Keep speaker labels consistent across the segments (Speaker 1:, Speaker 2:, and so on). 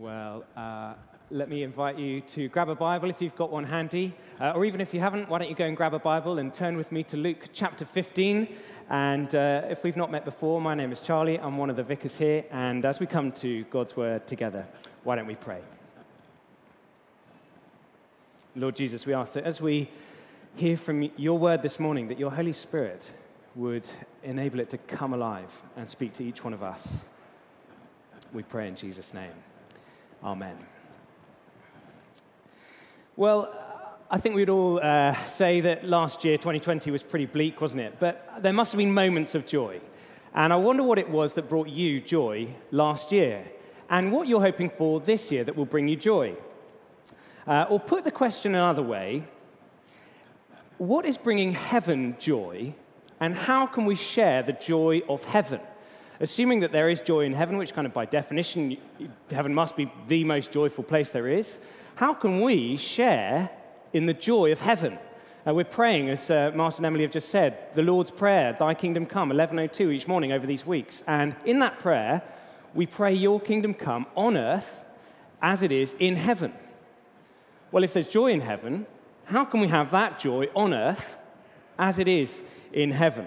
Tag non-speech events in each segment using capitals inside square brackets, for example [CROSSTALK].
Speaker 1: Well, uh, let me invite you to grab a Bible if you've got one handy. Uh, or even if you haven't, why don't you go and grab a Bible and turn with me to Luke chapter 15. And uh, if we've not met before, my name is Charlie. I'm one of the vicars here. And as we come to God's Word together, why don't we pray? Lord Jesus, we ask that as we hear from your word this morning, that your Holy Spirit would enable it to come alive and speak to each one of us. We pray in Jesus' name. Amen. Well, I think we'd all uh, say that last year, 2020, was pretty bleak, wasn't it? But there must have been moments of joy. And I wonder what it was that brought you joy last year, and what you're hoping for this year that will bring you joy. Uh, or put the question another way what is bringing heaven joy, and how can we share the joy of heaven? Assuming that there is joy in heaven, which kind of by definition, heaven must be the most joyful place there is, how can we share in the joy of heaven? Uh, we're praying, as uh, Martin and Emily have just said, the Lord's Prayer, Thy kingdom come, 1102 each morning over these weeks. And in that prayer, we pray, Your kingdom come on earth as it is in heaven. Well, if there's joy in heaven, how can we have that joy on earth as it is in heaven?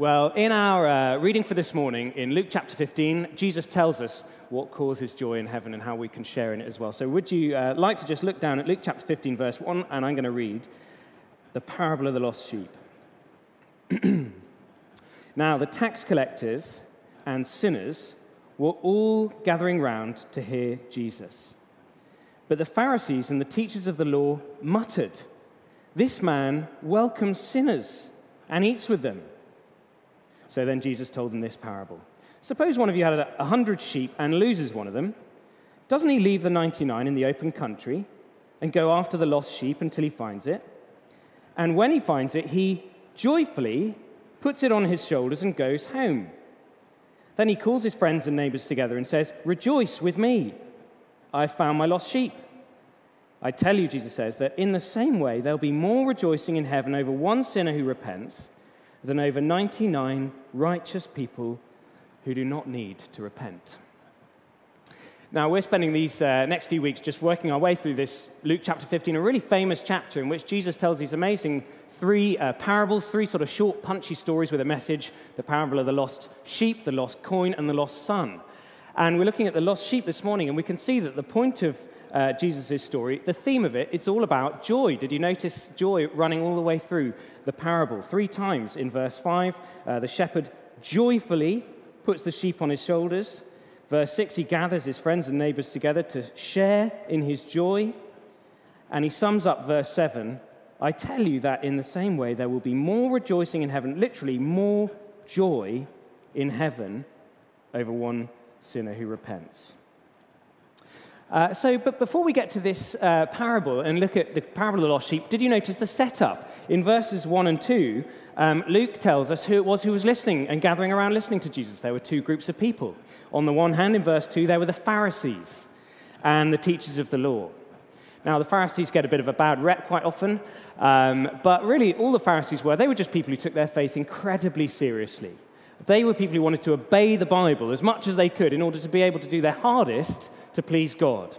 Speaker 1: Well, in our uh, reading for this morning, in Luke chapter 15, Jesus tells us what causes joy in heaven and how we can share in it as well. So, would you uh, like to just look down at Luke chapter 15, verse 1, and I'm going to read the parable of the lost sheep. [CLEARS THROAT] now, the tax collectors and sinners were all gathering round to hear Jesus. But the Pharisees and the teachers of the law muttered, This man welcomes sinners and eats with them. So then Jesus told them this parable Suppose one of you had a hundred sheep and loses one of them. Doesn't he leave the 99 in the open country and go after the lost sheep until he finds it? And when he finds it, he joyfully puts it on his shoulders and goes home. Then he calls his friends and neighbors together and says, Rejoice with me. I've found my lost sheep. I tell you, Jesus says, that in the same way there'll be more rejoicing in heaven over one sinner who repents than over 99 righteous people who do not need to repent. Now, we're spending these uh, next few weeks just working our way through this Luke chapter 15, a really famous chapter in which Jesus tells these amazing three uh, parables, three sort of short, punchy stories with a message the parable of the lost sheep, the lost coin, and the lost son. And we're looking at the lost sheep this morning, and we can see that the point of uh, Jesus' story, the theme of it, it's all about joy. Did you notice joy running all the way through the parable? Three times in verse 5, uh, the shepherd joyfully puts the sheep on his shoulders. Verse 6, he gathers his friends and neighbors together to share in his joy. And he sums up verse 7 I tell you that in the same way there will be more rejoicing in heaven, literally more joy in heaven over one sinner who repents. Uh, so, but before we get to this uh, parable and look at the parable of the lost sheep, did you notice the setup? In verses 1 and 2, um, Luke tells us who it was who was listening and gathering around listening to Jesus. There were two groups of people. On the one hand, in verse 2, there were the Pharisees and the teachers of the law. Now, the Pharisees get a bit of a bad rep quite often, um, but really, all the Pharisees were, they were just people who took their faith incredibly seriously. They were people who wanted to obey the Bible as much as they could in order to be able to do their hardest to please God,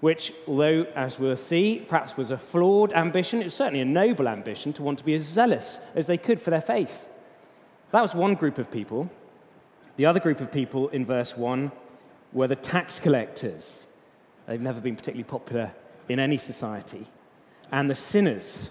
Speaker 1: which, although, as we'll see, perhaps was a flawed ambition, it was certainly a noble ambition to want to be as zealous as they could for their faith. That was one group of people. The other group of people in verse 1 were the tax collectors. They've never been particularly popular in any society. And the sinners,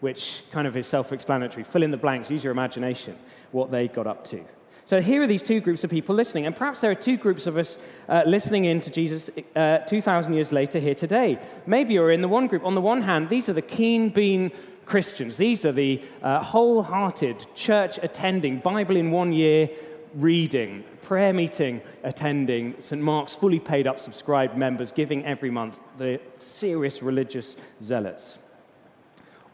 Speaker 1: which kind of is self explanatory. Fill in the blanks, use your imagination, what they got up to. So here are these two groups of people listening, and perhaps there are two groups of us uh, listening in to Jesus uh, 2,000 years later here today. Maybe you're in the one group. On the one hand, these are the keen bean Christians, these are the uh, wholehearted, church attending, Bible in one year reading, prayer meeting attending, St. Mark's fully paid up subscribed members, giving every month, the serious religious zealots.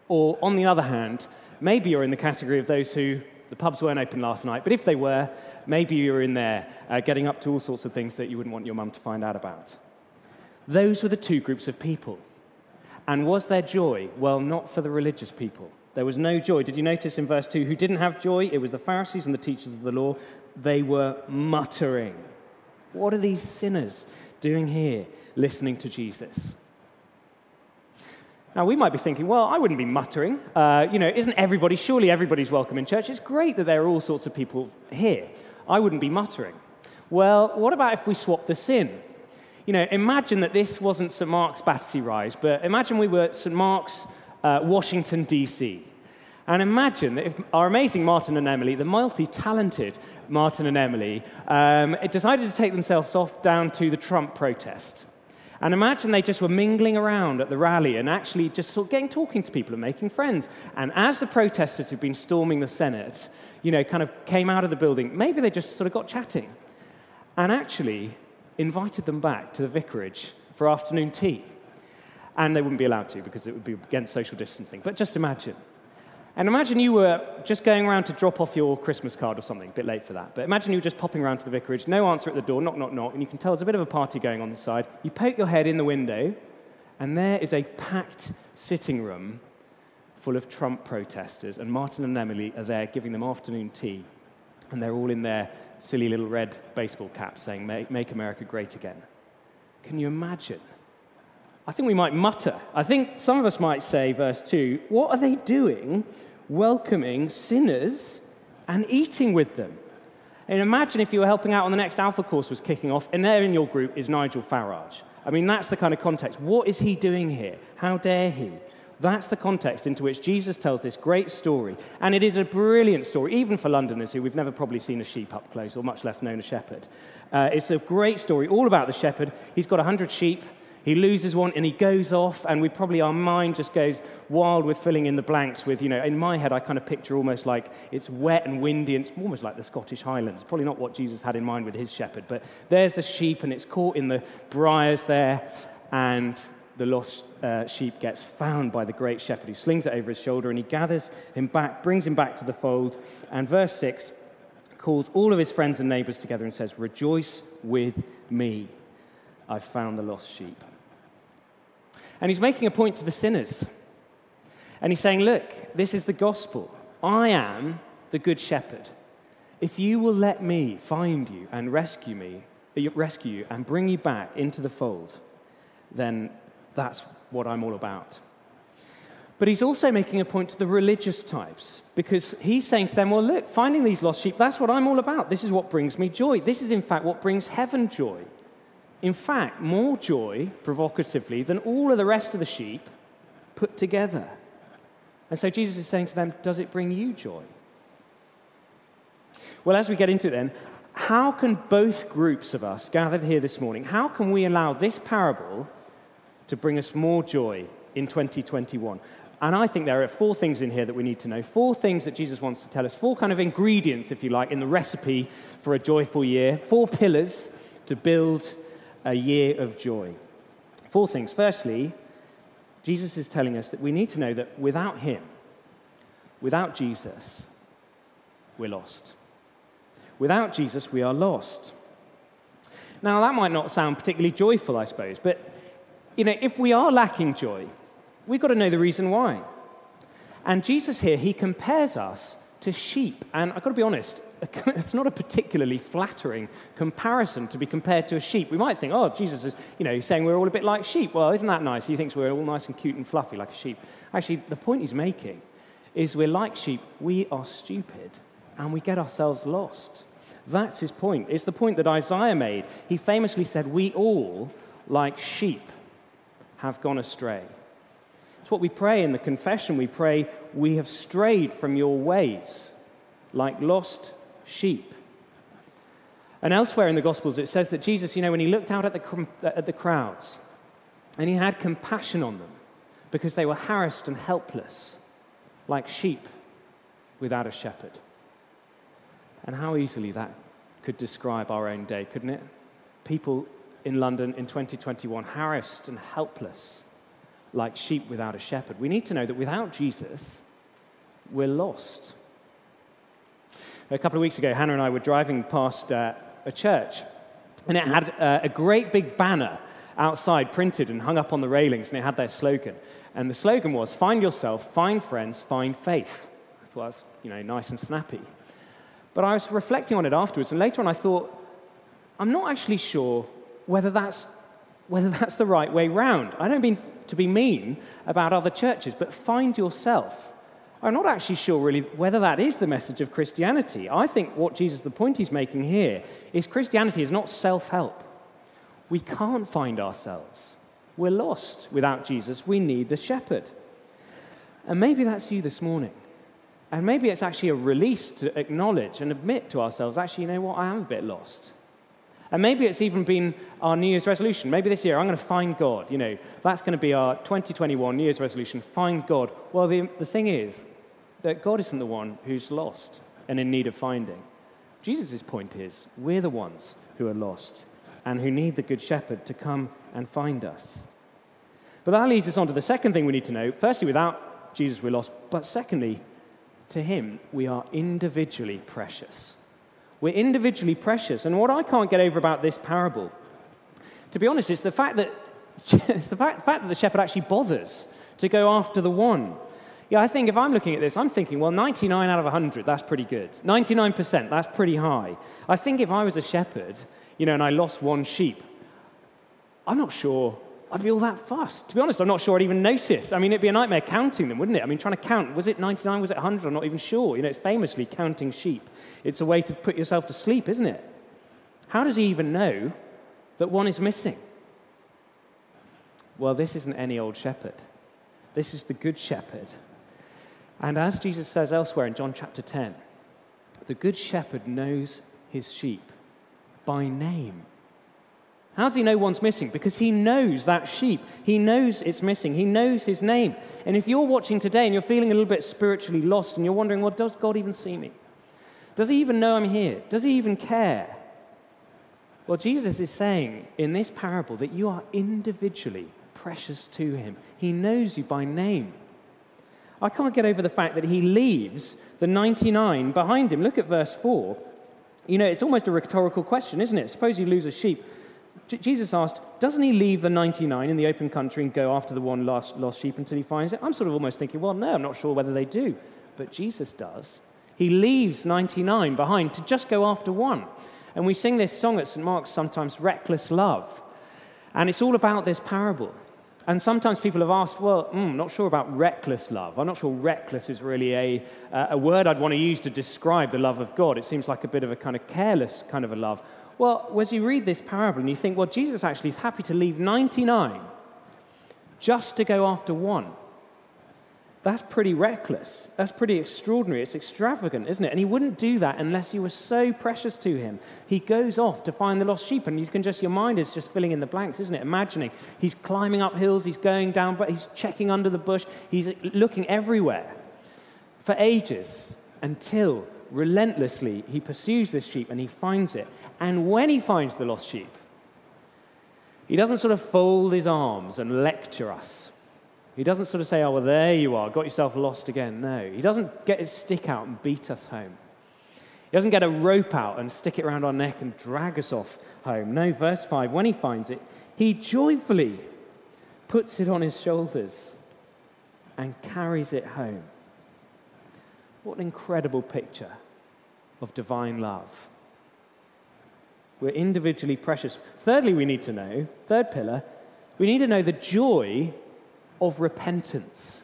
Speaker 1: Or on the other hand, maybe you're in the category of those who the pubs weren't open last night, but if they were, maybe you were in there uh, getting up to all sorts of things that you wouldn't want your mum to find out about. Those were the two groups of people. And was there joy? Well, not for the religious people. There was no joy. Did you notice in verse 2 who didn't have joy? It was the Pharisees and the teachers of the law. They were muttering. What are these sinners doing here, listening to Jesus? Now, we might be thinking, well, I wouldn't be muttering. Uh, you know, isn't everybody, surely everybody's welcome in church? It's great that there are all sorts of people here. I wouldn't be muttering. Well, what about if we swap the sin? You know, imagine that this wasn't St. Mark's Battersea Rise, but imagine we were at St. Mark's, uh, Washington, D.C. And imagine that if our amazing Martin and Emily, the multi talented Martin and Emily, um, decided to take themselves off down to the Trump protest. And imagine they just were mingling around at the rally and actually just sort of getting talking to people and making friends. And as the protesters who've been storming the Senate, you know, kind of came out of the building, maybe they just sort of got chatting and actually invited them back to the vicarage for afternoon tea. And they wouldn't be allowed to because it would be against social distancing. But just imagine. And imagine you were just going around to drop off your Christmas card or something, a bit late for that. But imagine you were just popping around to the vicarage, no answer at the door, knock, knock, knock, and you can tell there's a bit of a party going on the side. You poke your head in the window, and there is a packed sitting room full of Trump protesters, and Martin and Emily are there giving them afternoon tea, and they're all in their silly little red baseball caps saying, Make, Make America Great Again. Can you imagine? I think we might mutter. I think some of us might say, verse 2, what are they doing welcoming sinners and eating with them? And imagine if you were helping out on the next Alpha course was kicking off, and there in your group is Nigel Farage. I mean, that's the kind of context. What is he doing here? How dare he? That's the context into which Jesus tells this great story. And it is a brilliant story, even for Londoners who we've never probably seen a sheep up close, or much less known a shepherd. Uh, it's a great story, all about the shepherd. He's got 100 sheep. He loses one and he goes off, and we probably, our mind just goes wild with filling in the blanks with, you know, in my head, I kind of picture almost like it's wet and windy, and it's almost like the Scottish Highlands. Probably not what Jesus had in mind with his shepherd, but there's the sheep, and it's caught in the briars there, and the lost uh, sheep gets found by the great shepherd who slings it over his shoulder, and he gathers him back, brings him back to the fold, and verse 6 calls all of his friends and neighbors together and says, Rejoice with me. I've found the lost sheep. And he's making a point to the sinners. And he's saying, Look, this is the gospel. I am the good shepherd. If you will let me find you and rescue me, rescue you and bring you back into the fold, then that's what I'm all about. But he's also making a point to the religious types because he's saying to them, Well, look, finding these lost sheep, that's what I'm all about. This is what brings me joy. This is, in fact, what brings heaven joy in fact, more joy, provocatively, than all of the rest of the sheep put together. And so Jesus is saying to them, Does it bring you joy? Well, as we get into it then, how can both groups of us gathered here this morning, how can we allow this parable to bring us more joy in 2021? And I think there are four things in here that we need to know. Four things that Jesus wants to tell us. Four kind of ingredients, if you like, in the recipe for a joyful year. Four pillars to build a year of joy. Four things. Firstly, Jesus is telling us that we need to know that without Him, without Jesus, we're lost. Without Jesus, we are lost. Now, that might not sound particularly joyful, I suppose, but you know, if we are lacking joy, we've got to know the reason why. And Jesus here, he compares us to sheep. And I've got to be honest, [LAUGHS] it's not a particularly flattering comparison to be compared to a sheep. We might think, oh, Jesus is, you know, he's saying we're all a bit like sheep. Well, isn't that nice? He thinks we're all nice and cute and fluffy like a sheep. Actually, the point he's making is we're like sheep. We are stupid and we get ourselves lost. That's his point. It's the point that Isaiah made. He famously said, We all, like sheep, have gone astray. It's what we pray in the confession. We pray, We have strayed from your ways, like lost sheep. And elsewhere in the Gospels, it says that Jesus, you know, when he looked out at the, at the crowds and he had compassion on them because they were harassed and helpless, like sheep without a shepherd. And how easily that could describe our own day, couldn't it? People in London in 2021 harassed and helpless, like sheep without a shepherd. We need to know that without Jesus, we're lost. A couple of weeks ago, Hannah and I were driving past uh, a church, and it had uh, a great big banner outside printed and hung up on the railings, and it had their slogan. And the slogan was Find yourself, find friends, find faith. I thought that was you know, nice and snappy. But I was reflecting on it afterwards, and later on I thought, I'm not actually sure whether that's, whether that's the right way round. I don't mean to be mean about other churches, but find yourself. I'm not actually sure really whether that is the message of Christianity. I think what Jesus, the point he's making here, is Christianity is not self help. We can't find ourselves. We're lost without Jesus. We need the shepherd. And maybe that's you this morning. And maybe it's actually a release to acknowledge and admit to ourselves, actually, you know what, I am a bit lost. And maybe it's even been our New Year's resolution. Maybe this year I'm going to find God. You know, that's going to be our 2021 New Year's resolution find God. Well, the, the thing is that God isn't the one who's lost and in need of finding. Jesus' point is we're the ones who are lost and who need the Good Shepherd to come and find us. But that leads us on to the second thing we need to know. Firstly, without Jesus, we're lost. But secondly, to him, we are individually precious. We're individually precious. And what I can't get over about this parable, to be honest, is the fact that, [LAUGHS] the fact, the fact that the shepherd actually bothers to go after the one. Yeah, I think if I'm looking at this, I'm thinking, well, 99 out of 100, that's pretty good. 99%, that's pretty high. I think if I was a shepherd, you know, and I lost one sheep, I'm not sure I'd be all that fussed. To be honest, I'm not sure I'd even notice. I mean, it'd be a nightmare counting them, wouldn't it? I mean, trying to count, was it 99, was it 100? I'm not even sure. You know, it's famously counting sheep. It's a way to put yourself to sleep, isn't it? How does he even know that one is missing? Well, this isn't any old shepherd. This is the good shepherd. And as Jesus says elsewhere in John chapter 10, the good shepherd knows his sheep by name. How does he know one's missing? Because he knows that sheep. He knows it's missing. He knows his name. And if you're watching today and you're feeling a little bit spiritually lost and you're wondering, well, does God even see me? Does he even know I'm here? Does he even care? Well, Jesus is saying in this parable that you are individually precious to him. He knows you by name. I can't get over the fact that he leaves the 99 behind him. Look at verse 4. You know, it's almost a rhetorical question, isn't it? Suppose you lose a sheep. Jesus asked, doesn't he leave the 99 in the open country and go after the one lost, lost sheep until he finds it? I'm sort of almost thinking, well, no, I'm not sure whether they do. But Jesus does. He leaves 99 behind to just go after one. And we sing this song at St. Mark's sometimes, Reckless Love. And it's all about this parable. And sometimes people have asked, well, mm, not sure about reckless love. I'm not sure reckless is really a, uh, a word I'd want to use to describe the love of God. It seems like a bit of a kind of careless kind of a love. Well, as you read this parable and you think, well, Jesus actually is happy to leave 99 just to go after one. That's pretty reckless. That's pretty extraordinary. It's extravagant, isn't it? And he wouldn't do that unless he was so precious to him. He goes off to find the lost sheep, and you can just, your mind is just filling in the blanks, isn't it? Imagining he's climbing up hills, he's going down, but he's checking under the bush, he's looking everywhere for ages until relentlessly he pursues this sheep and he finds it. And when he finds the lost sheep, he doesn't sort of fold his arms and lecture us. He doesn't sort of say, oh, well, there you are, got yourself lost again. No. He doesn't get his stick out and beat us home. He doesn't get a rope out and stick it around our neck and drag us off home. No, verse 5, when he finds it, he joyfully puts it on his shoulders and carries it home. What an incredible picture of divine love. We're individually precious. Thirdly, we need to know, third pillar, we need to know the joy of repentance.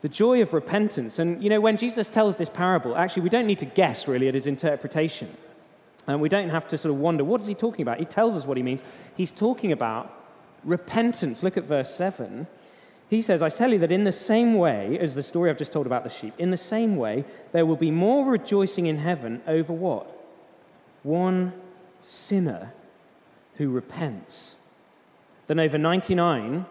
Speaker 1: The joy of repentance. And, you know, when Jesus tells this parable, actually, we don't need to guess really at his interpretation. And we don't have to sort of wonder, what is he talking about? He tells us what he means. He's talking about repentance. Look at verse 7. He says, I tell you that in the same way as the story I've just told about the sheep, in the same way, there will be more rejoicing in heaven over what? One sinner who repents than over 99,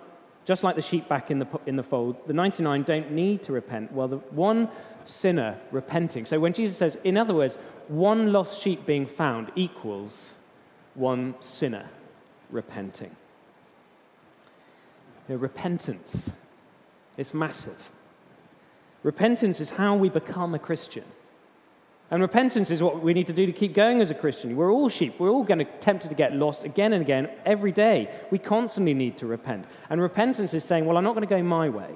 Speaker 1: just like the sheep back in the, in the fold, the 99 don't need to repent. Well, the one sinner repenting. So when Jesus says, in other words, one lost sheep being found equals one sinner repenting. You know, repentance is massive. Repentance is how we become a Christian. And repentance is what we need to do to keep going as a Christian. We're all sheep. We're all going to tempted to get lost again and again every day. We constantly need to repent. And repentance is saying, well, I'm not going to go my way.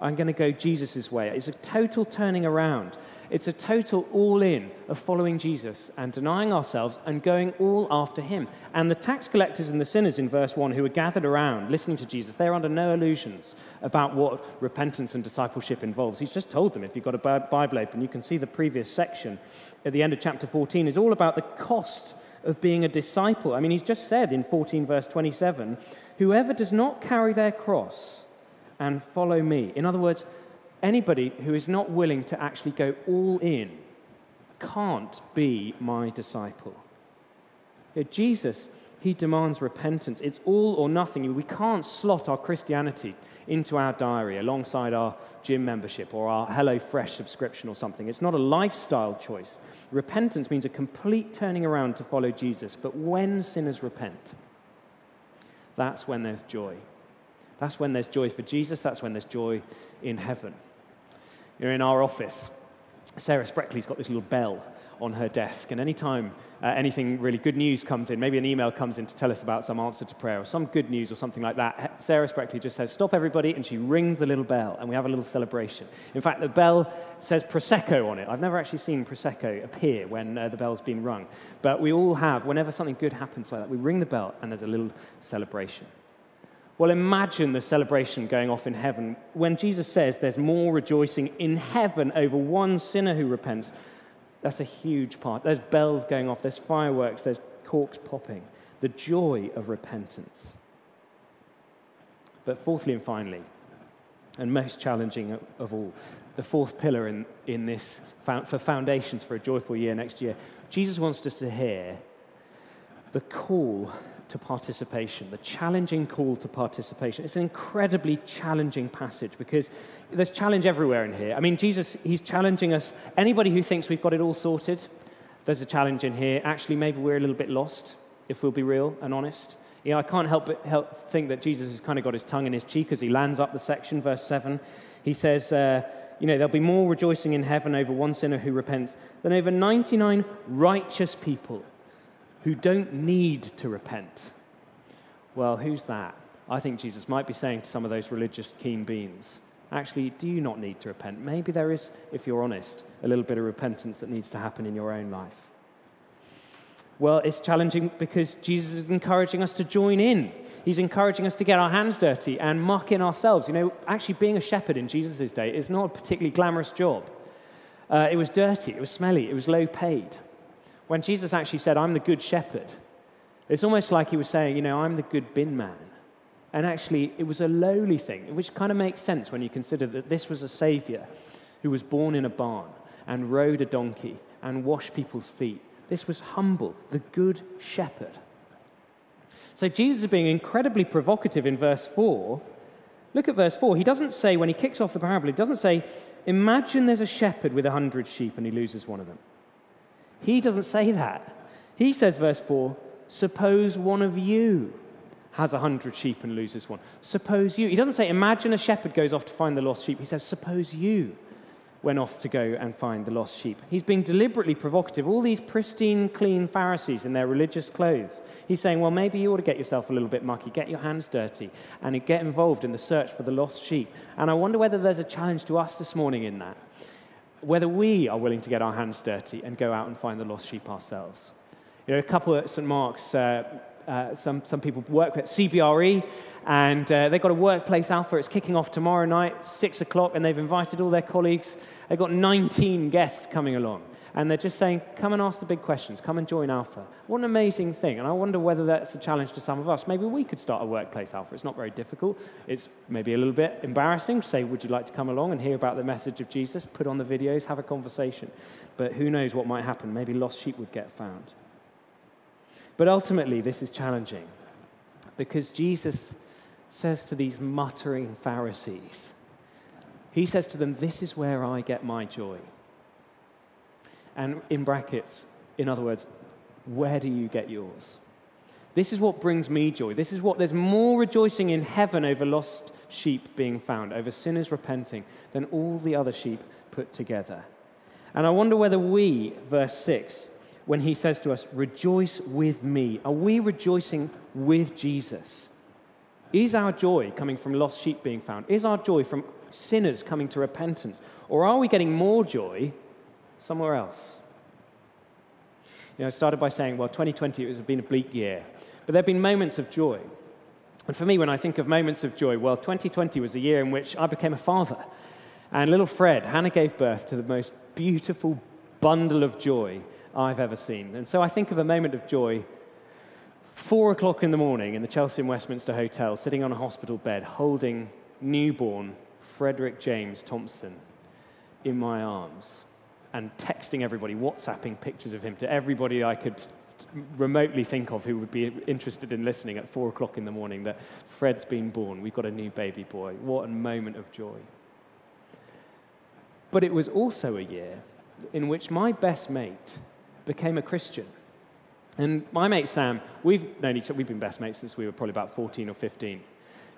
Speaker 1: I'm going to go Jesus' way. It's a total turning around. It's a total all in of following Jesus and denying ourselves and going all after him. And the tax collectors and the sinners in verse 1 who are gathered around listening to Jesus, they're under no illusions about what repentance and discipleship involves. He's just told them, if you've got a Bible open, you can see the previous section at the end of chapter 14 is all about the cost of being a disciple. I mean, he's just said in 14, verse 27, whoever does not carry their cross and follow me. In other words, anybody who is not willing to actually go all in can't be my disciple. Jesus, he demands repentance. It's all or nothing. We can't slot our Christianity into our diary alongside our gym membership or our HelloFresh subscription or something. It's not a lifestyle choice. Repentance means a complete turning around to follow Jesus. But when sinners repent, that's when there's joy. That's when there's joy for Jesus. That's when there's joy in heaven. You're in our office. Sarah Spreckley's got this little bell on her desk, and anytime uh, anything really good news comes in, maybe an email comes in to tell us about some answer to prayer or some good news or something like that, Sarah Spreckley just says, Stop everybody, and she rings the little bell, and we have a little celebration. In fact, the bell says Prosecco on it. I've never actually seen Prosecco appear when uh, the bell's been rung, but we all have, whenever something good happens like that, we ring the bell, and there's a little celebration. Well, imagine the celebration going off in heaven when Jesus says there's more rejoicing in heaven over one sinner who repents. That's a huge part. There's bells going off, there's fireworks, there's corks popping. The joy of repentance. But fourthly and finally, and most challenging of all, the fourth pillar in, in this for foundations for a joyful year next year, Jesus wants us to hear the call to participation, the challenging call to participation. It's an incredibly challenging passage because there's challenge everywhere in here. I mean, Jesus, he's challenging us. Anybody who thinks we've got it all sorted, there's a challenge in here. Actually, maybe we're a little bit lost, if we'll be real and honest. You know, I can't help but help think that Jesus has kind of got his tongue in his cheek as he lands up the section, verse 7. He says, uh, you know, there'll be more rejoicing in heaven over one sinner who repents than over 99 righteous people who don't need to repent. Well, who's that? I think Jesus might be saying to some of those religious keen beans, actually, do you not need to repent? Maybe there is, if you're honest, a little bit of repentance that needs to happen in your own life. Well, it's challenging because Jesus is encouraging us to join in. He's encouraging us to get our hands dirty and muck in ourselves. You know, actually, being a shepherd in Jesus' day is not a particularly glamorous job. Uh, it was dirty, it was smelly, it was low paid. When Jesus actually said, I'm the good shepherd, it's almost like he was saying, you know, I'm the good bin man. And actually, it was a lowly thing, which kind of makes sense when you consider that this was a savior who was born in a barn and rode a donkey and washed people's feet. This was humble, the good shepherd. So Jesus is being incredibly provocative in verse 4. Look at verse 4. He doesn't say, when he kicks off the parable, he doesn't say, Imagine there's a shepherd with a hundred sheep and he loses one of them. He doesn't say that. He says, verse 4, suppose one of you has a hundred sheep and loses one. Suppose you. He doesn't say, imagine a shepherd goes off to find the lost sheep. He says, suppose you went off to go and find the lost sheep. He's being deliberately provocative. All these pristine, clean Pharisees in their religious clothes. He's saying, well, maybe you ought to get yourself a little bit mucky, get your hands dirty, and get involved in the search for the lost sheep. And I wonder whether there's a challenge to us this morning in that whether we are willing to get our hands dirty and go out and find the lost sheep ourselves. You know, a couple at St. Mark's, uh, uh, some, some people work at CBRE, and uh, they've got a workplace alpha. It's kicking off tomorrow night, 6 o'clock, and they've invited all their colleagues. They've got 19 guests coming along. And they're just saying, come and ask the big questions, come and join Alpha. What an amazing thing. And I wonder whether that's a challenge to some of us. Maybe we could start a workplace Alpha. It's not very difficult. It's maybe a little bit embarrassing. Say, would you like to come along and hear about the message of Jesus? Put on the videos, have a conversation. But who knows what might happen? Maybe lost sheep would get found. But ultimately, this is challenging because Jesus says to these muttering Pharisees, He says to them, This is where I get my joy. And in brackets, in other words, where do you get yours? This is what brings me joy. This is what there's more rejoicing in heaven over lost sheep being found, over sinners repenting, than all the other sheep put together. And I wonder whether we, verse 6, when he says to us, Rejoice with me, are we rejoicing with Jesus? Is our joy coming from lost sheep being found? Is our joy from sinners coming to repentance? Or are we getting more joy somewhere else. You know, I started by saying, well, 2020 has been a bleak year, but there have been moments of joy. And for me, when I think of moments of joy, well, 2020 was a year in which I became a father. And little Fred, Hannah gave birth to the most beautiful bundle of joy I've ever seen. And so I think of a moment of joy, four o'clock in the morning in the Chelsea and Westminster Hospital, sitting on a hospital bed, holding newborn Frederick James Thompson in my arms and texting everybody, WhatsApping pictures of him to everybody I could remotely think of who would be interested in listening at four o'clock in the morning that Fred's been born. We've got a new baby boy. What a moment of joy. But it was also a year in which my best mate became a Christian. And my mate Sam, we've known each other, we've been best mates since we were probably about 14 or 15. He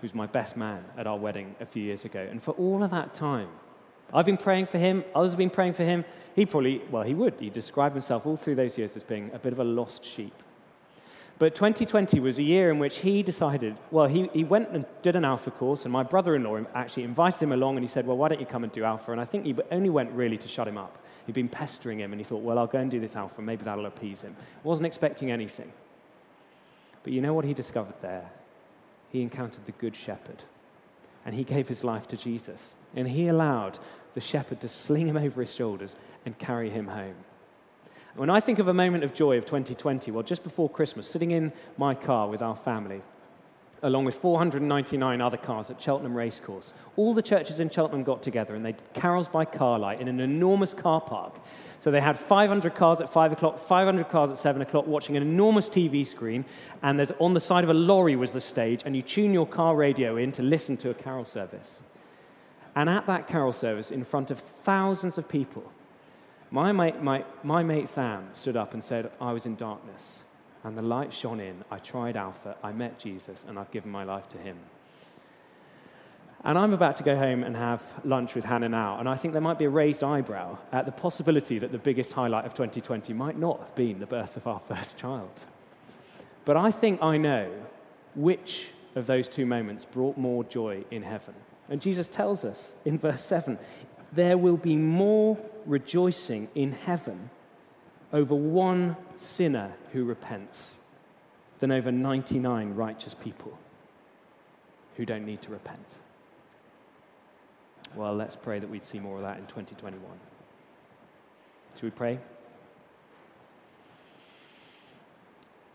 Speaker 1: was my best man at our wedding a few years ago. And for all of that time, I've been praying for him, others have been praying for him. He probably, well, he would. He described himself all through those years as being a bit of a lost sheep. But 2020 was a year in which he decided, well, he, he went and did an Alpha course, and my brother in law actually invited him along and he said, well, why don't you come and do Alpha? And I think he only went really to shut him up. He'd been pestering him, and he thought, well, I'll go and do this Alpha, maybe that'll appease him. Wasn't expecting anything. But you know what he discovered there? He encountered the Good Shepherd, and he gave his life to Jesus. And he allowed the shepherd to sling him over his shoulders and carry him home. When I think of a moment of joy of 2020, well, just before Christmas, sitting in my car with our family, along with 499 other cars at Cheltenham Racecourse, all the churches in Cheltenham got together and they did carols by carlight in an enormous car park. So they had 500 cars at 5 o'clock, 500 cars at 7 o'clock, watching an enormous TV screen, and there's, on the side of a lorry was the stage, and you tune your car radio in to listen to a carol service. And at that carol service, in front of thousands of people, my mate, my, my mate Sam stood up and said, I was in darkness, and the light shone in. I tried Alpha, I met Jesus, and I've given my life to him. And I'm about to go home and have lunch with Hannah now, and I think there might be a raised eyebrow at the possibility that the biggest highlight of 2020 might not have been the birth of our first child. But I think I know which of those two moments brought more joy in heaven. And Jesus tells us in verse 7 there will be more rejoicing in heaven over one sinner who repents than over 99 righteous people who don't need to repent. Well, let's pray that we'd see more of that in 2021. Should we pray?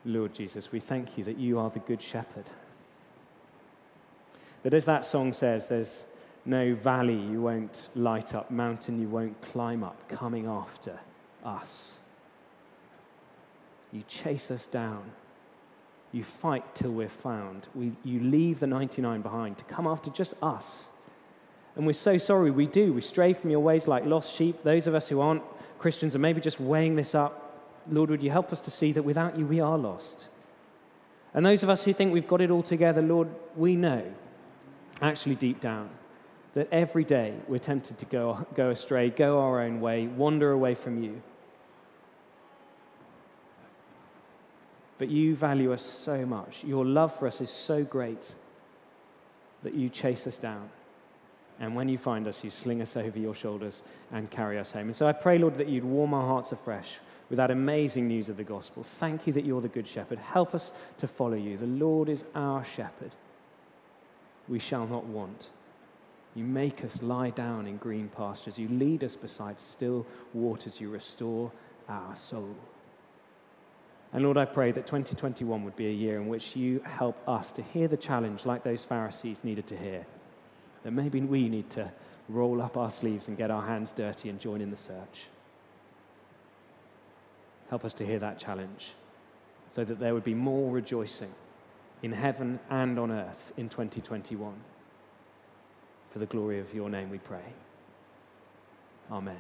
Speaker 1: Lord Jesus, we thank you that you are the good shepherd that as that song says, there's no valley you won't light up, mountain you won't climb up, coming after us. You chase us down. You fight till we're found. We, you leave the 99 behind to come after just us. And we're so sorry we do. We stray from your ways like lost sheep. Those of us who aren't Christians are maybe just weighing this up. Lord, would you help us to see that without you we are lost? And those of us who think we've got it all together, Lord, we know actually deep down, that every day we're tempted to go, go astray, go our own way, wander away from you. But you value us so much. Your love for us is so great that you chase us down. And when you find us, you sling us over your shoulders and carry us home. And so I pray, Lord, that you'd warm our hearts afresh with that amazing news of the gospel. Thank you that you're the good shepherd. Help us to follow you. The Lord is our shepherd we shall not want. You make us lie down in green pastures. You lead us beside still waters. You restore our soul. And Lord, I pray that 2021 would be a year in which you help us to hear the challenge like those Pharisees needed to hear. That maybe we need to roll up our sleeves and get our hands dirty and join in the search. Help us to hear that challenge so that there would be more rejoicing in heaven and on earth in 2021. For the glory of your name we pray. Amen.